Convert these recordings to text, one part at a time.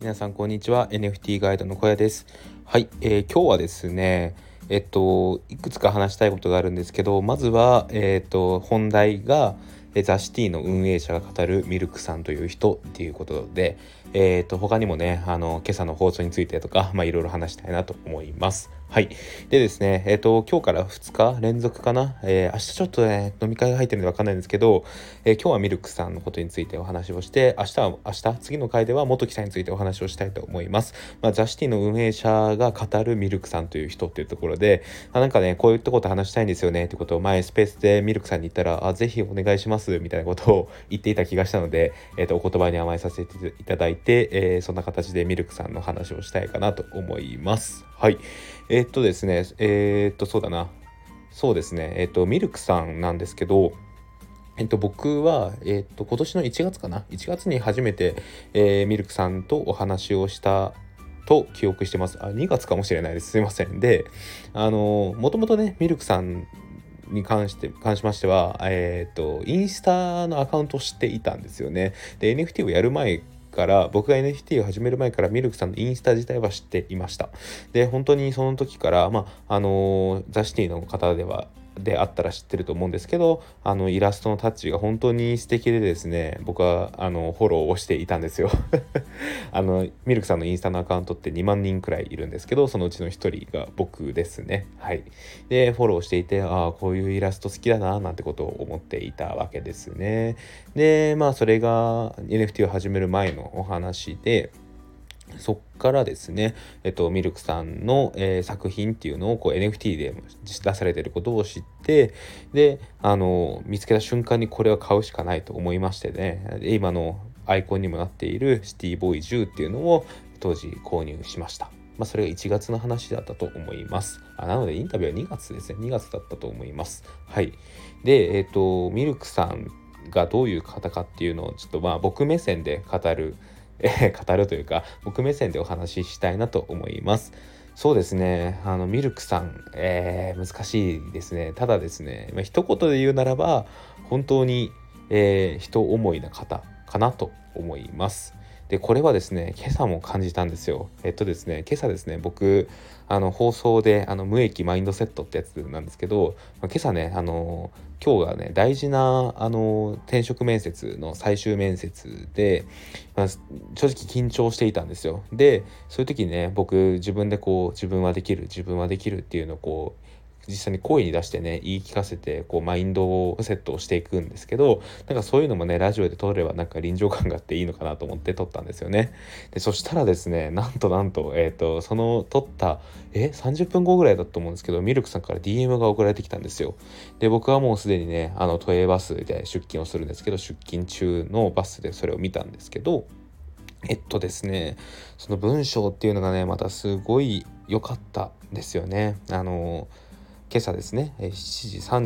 皆さんこんにちは。NFT ガイドの小屋です。はい、えー、今日はですねえっといくつか話したいことがあるんですけどまずはえっと本題がザ・シティの運営者が語るミルクさんという人っていうことで、えー、と他にもねあの今朝の放送についてとかまいろいろ話したいなと思います。はい。でですね、えっ、ー、と、今日から2日連続かな、えー、明日ちょっとね、飲み会が入ってるんでわかんないんですけど、えー、今日はミルクさんのことについてお話をして、明日は、明日、次の回では元木さんについてお話をしたいと思います。まあ、ザ・シティの運営者が語るミルクさんという人っていうところで、あなんかね、こういったこと話したいんですよねってことを前スペースでミルクさんに言ったら、あ、ぜひお願いしますみたいなことを言っていた気がしたので、えっ、と、お言葉に甘えさせていただいて、えそんな形でミルクさんの話をしたいかなと思います。はい。えー、っとですね、えー、っと、そうだな。そうですね、えー、っと、ミルクさんなんですけど、えっと、僕は、えっと、今年の1月かな ?1 月に初めて、えー、ミルクさんとお話をしたと記憶してます。あ、2月かもしれないです。すいません。で、あの、もともとね、ミルクさんに関して関しましては、えっ、とインスタのアカウントを知っていたんですよね。で NFT をやる前から僕が NFT を始める前からミルクさんのインスタ自体は知っていました。で本当にその時からまああのザ・シティの方ではであったら知ってると思うんですけどあのイラストのタッチが本当に素敵でですね僕はあのフォローをしていたんですよ。あのミルクさんのインスタのアカウントって2万人くらいいるんですけどそのうちの1人が僕ですね。はい。でフォローしていてああこういうイラスト好きだななんてことを思っていたわけですね。でまあそれが NFT を始める前のお話でそっからですね、えっと、ミルクさんの、えー、作品っていうのをこう NFT で出されてることを知ってであの見つけた瞬間にこれは買うしかないと思いましてね今のアイコンにもなっているシティボーイ10っていうのを当時購入しました。まあ、それが1月の話だったと思います。あなので、インタビューは2月ですね。2月だったと思います。はい。で、えっ、と、ミルクさんがどういう方かっていうのを、ちょっとまあ、僕目線で語るえー、語るというか僕目線でお話ししたいなと思います。そうですねあのミルクさん、えー、難しいですねただですね、まあ、一言で言うならば本当に、えー、人思いな方かなと思います。でこれはですね今朝も感じたんですよ。えっとですね今朝ですね僕あの放送であの無益マインドセットってやつなんですけど、まあ、今朝ねあの今日がね大事なあの転職面接の最終面接で、まあ、正直緊張していたんですよ。でそういう時にね僕自分でこう自分はできる自分はできるっていうのをこう実際に声に出してね言い聞かせてこうマインドをセットをしていくんですけどなんかそういうのもねラジオで撮ればなんか臨場感があっていいのかなと思って撮ったんですよね。でそしたらですねなんとなんと,、えーと、その撮ったえ30分後ぐらいだと思うんですけどミルクさんから DM が送られてきたんですよ。で僕はもうすでにねあの都営バスで出勤をするんですけど出勤中のバスでそれを見たんですけどえっとですねその文章っていうのがねまたすごい良かったですよね。あの今朝ですね、7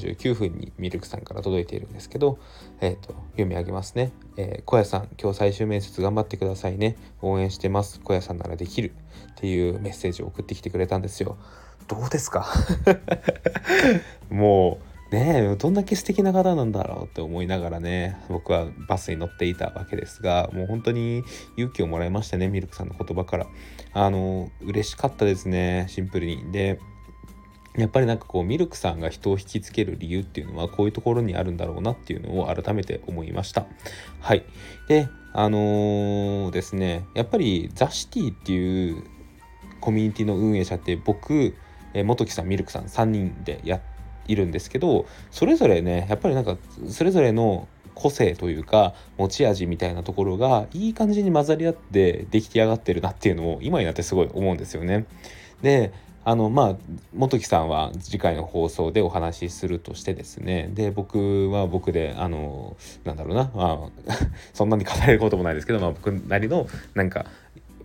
時39分にミルクさんから届いているんですけど、えーと、読み上げますね、えー、小屋さん、今日最終面接頑張ってくださいね。応援してます。小屋さんならできる。っていうメッセージを送ってきてくれたんですよ。どうですか？もうねどんだけ素敵な方なんだろうって思いながらね僕はバスに乗っていたわけですがもう本当に勇気をもらいましたねミルクさんの言葉からあの嬉しかったですねシンプルにでやっぱりなんかこうミルクさんが人を引きつける理由っていうのはこういうところにあるんだろうなっていうのを改めて思いました。はい。で、あのー、ですね、やっぱりザ・シティっていうコミュニティの運営者って僕、え元木さん、ミルクさん3人でやいるんですけど、それぞれね、やっぱりなんかそれぞれの個性というか持ち味みたいなところがいい感じに混ざり合って出来上がってるなっていうのを今になってすごい思うんですよね。であのまあ本木さんは次回の放送でお話しするとしてですね。で僕は僕であのなんだろうな、まあ、そんなに語れることもないですけど、まあ、僕なりのなんか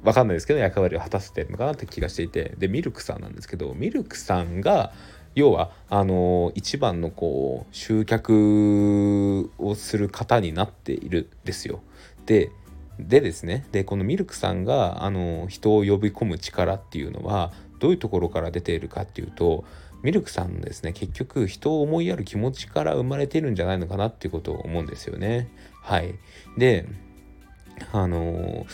わかんないですけど役割を果たせてるのかなって気がしていて。でミルクさんなんですけどミルクさんが要はあの一番のこう集客をする方になっているんですよ。ででですね。でこのミルクさんがあの人を呼び込む力っていうのはどういうところから出ているかっていうとミルクさんですね結局人を思いやる気持ちから生まれてるんじゃないのかなっていうことを思うんですよね。はい、であの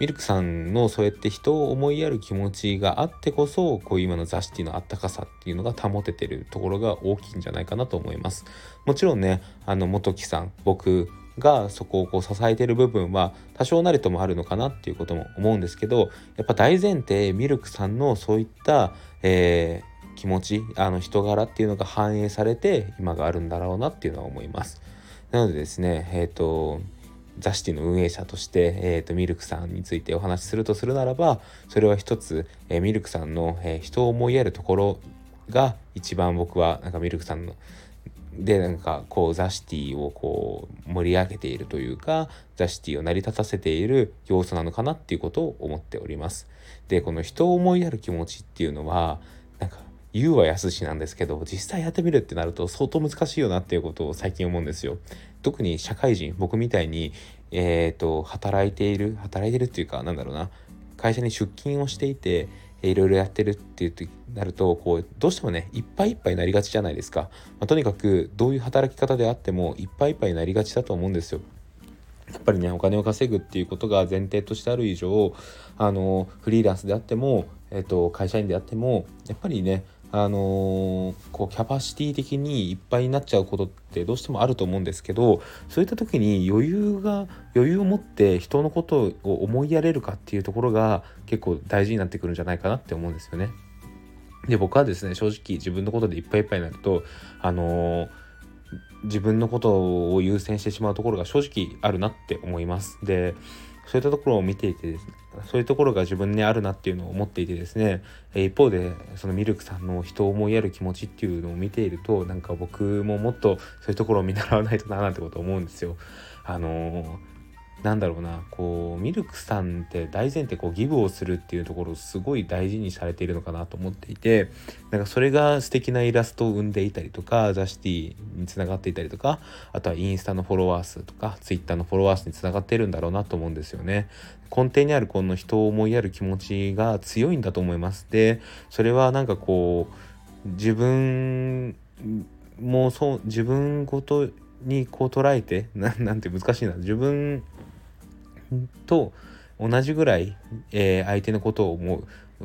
ミルクさんのそうやって人を思いやる気持ちがあってこそこういう今のザシティのあったかさっていうのが保ててるところが大きいんじゃないかなと思いますもちろんねあの元木さん僕がそこをこう支えてる部分は多少なりともあるのかなっていうことも思うんですけどやっぱ大前提ミルクさんのそういった、えー、気持ちあの人柄っていうのが反映されて今があるんだろうなっていうのは思います。なのでですねえっ、ー、とザシティの運営者として、えーと、ミルクさんについてお話しするとするならばそれは一つ、えー、ミルクさんの、えー、人を思いやるところが一番僕はなんかミルクさんのでなんかこうザシティをこう盛り上げているというかザシティを成り立たせている要素なのかなっていうことを思っております。でこの人を思いやる気持ちっていうのはなんか言うは易しなんですけど実際やってみるってなると相当難しいよなっていうことを最近思うんですよ。特に社会人僕みたいに、えーと、働いている働いてるっていうかなんだろうな会社に出勤をしていていろいろやってるっていうとなるとこうどうしてもねいっぱいいっぱいになりがちじゃないですか、まあ、とにかくどういう働き方であってもいっぱいいっぱいになりがちだと思うんですよ。やっぱりねお金を稼ぐっていうことが前提としてある以上あのフリーランスであっても、えっと、会社員であってもやっぱりねあのー、こうキャパシティ的にいっぱいになっちゃうことってどうしてもあると思うんですけどそういった時に余裕が余裕を持って人のことを思いやれるかっていうところが結構大事になってくるんじゃないかなって思うんですよね。で僕はですね正直自分のことでいっぱいいっぱいになるとあのー、自分のことを優先してしまうところが正直あるなって思います。でそういったところを見ていてですねそういうところが自分にあるなっていうのを思っていてですね一方でそのミルクさんの人を思いやる気持ちっていうのを見ているとなんか僕ももっとそういうところを見習わないとななんてこと思うんですよ。あのなんだろうなこうミルクさんって大前提こうギブをするっていうところをすごい大事にされているのかなと思っていてなんかそれが素敵なイラストを生んでいたりとかザシティにつながっていたりとかあとはインスタのフォロワー数とかツイッターのフォロワー数につながってるんだろうなと思うんですよね。根底にあるこの人を思いやる気持ちが強いんだと思います。でそれはなんかこう自分もそう自分ごとにこう捉えてなんて難しいな自分と同じぐらい、えー、相手のことを思う、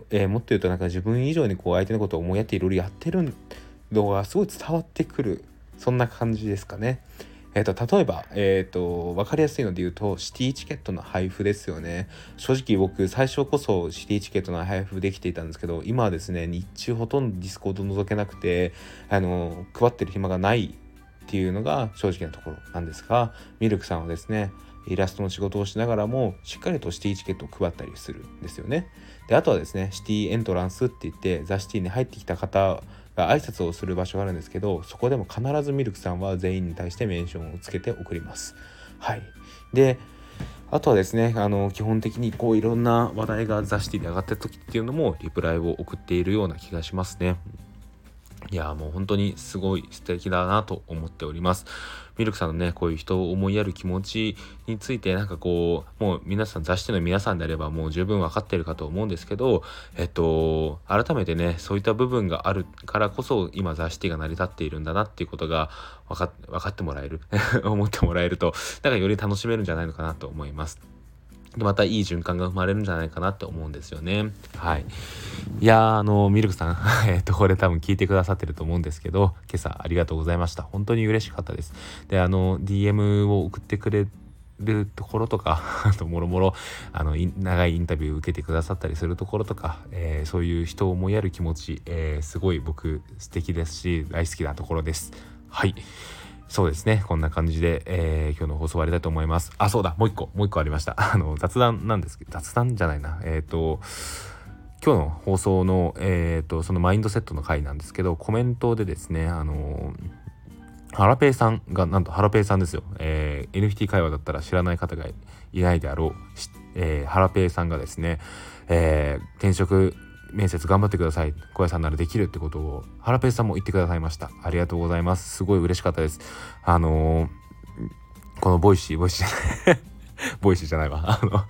えー、もっと言うとなんか自分以上にこう相手のことを思いやっていろいろやってるのがすごい伝わってくる。そんな感じですかね。えーと、例えば、えーと、分かりやすいので言うとシティチケットの配布ですよね。正直僕最初こそシティチケットの配布できていたんですけど今はですね日中ほとんどディスコード覗けなくてあの配ってる暇がないっていうのが正直なところなんですがミルクさんはですねイラストの仕事をしながらもしっかりとシティチケットを配ったりするんですよね。であとはですねシティエントランスって言ってザ・シティに入ってきた方が挨拶をする場所があるんですけどそこでも必ずミルクさんは全員に対してメンションをつけて送ります。はい、であとはですねあの基本的にこういろんな話題がザ・シティで上がった時っていうのもリプライを送っているような気がしますね。いやもう本当にすごい素敵だなと思っております。ミルクさんのね、こういう人を思いやる気持ちについて、なんかこう、もう皆さん、雑誌の皆さんであればもう十分分かってるかと思うんですけど、えっと、改めてね、そういった部分があるからこそ、今雑誌が成り立っているんだなっていうことが分か分かってもらえる、思ってもらえると、だからより楽しめるんじゃないのかなと思います。またいい循環が生まれるんじゃないかなって思うんですよね。はい。いやあの、ミルクさん、えっと、これ多分聞いてくださってると思うんですけど、今朝ありがとうございました。本当に嬉しかったです。で、あの、DM を送ってくれるところとか、あと、もろもろ、あの、長いインタビュー受けてくださったりするところとか、えー、そういう人を思いやる気持ち、えー、すごい僕素敵ですし、大好きなところです。はい。そうですね。こんな感じで、えー、今日の放送終わりたいと思います。あ、そうだ。もう一個、もう一個ありました。あの、雑談なんですけど、雑談じゃないな。えっ、ー、と、今日の放送の、えっ、ー、と、そのマインドセットの回なんですけど、コメントでですね、あのハラペイさんが、なんとハラペイさんですよ。えー、NFT 会話だったら知らない方がいないであろう、えー、ハラペイさんがですね、えー、転職面接頑張ってください。小屋さんならできるってことをハラペイさんも言ってくださいました。ありがとうございます。すごい嬉しかったです。あのー、このボイシーボイシーボイシーじゃないわ。あの、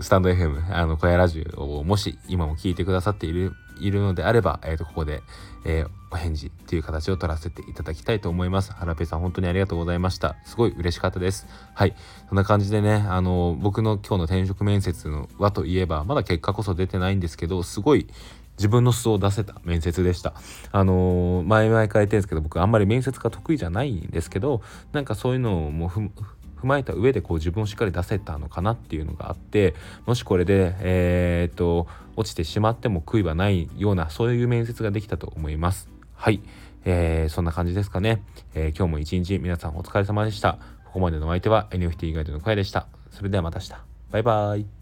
スタンド FM、あの、小屋ラジオをもし今も聞いてくださっている、いるのであれば、えっ、ー、と、ここで、えー、お返事っていう形を取らせていただきたいと思います。ハラペイさん、本当にありがとうございました。すごい嬉しかったです。はい。そんな感じでね、あの、僕の今日の転職面接のはといえば、まだ結果こそ出てないんですけど、すごい、自分の素を出せた面接でした。あのー、前々から言ってるんですけど、僕あんまり面接が得意じゃないんですけど、なんかそういうのも踏まえた上でこう自分をしっかり出せたのかなっていうのがあってもしこれで、えー、っと落ちてしまっても悔いはないようなそういう面接ができたと思います。はい、えー、そんな感じですかね、えー、今日も一日皆さんお疲れ様でした。ここまでのお相手は NFT ガイドの声でした。それではまた明日。バイバーイ。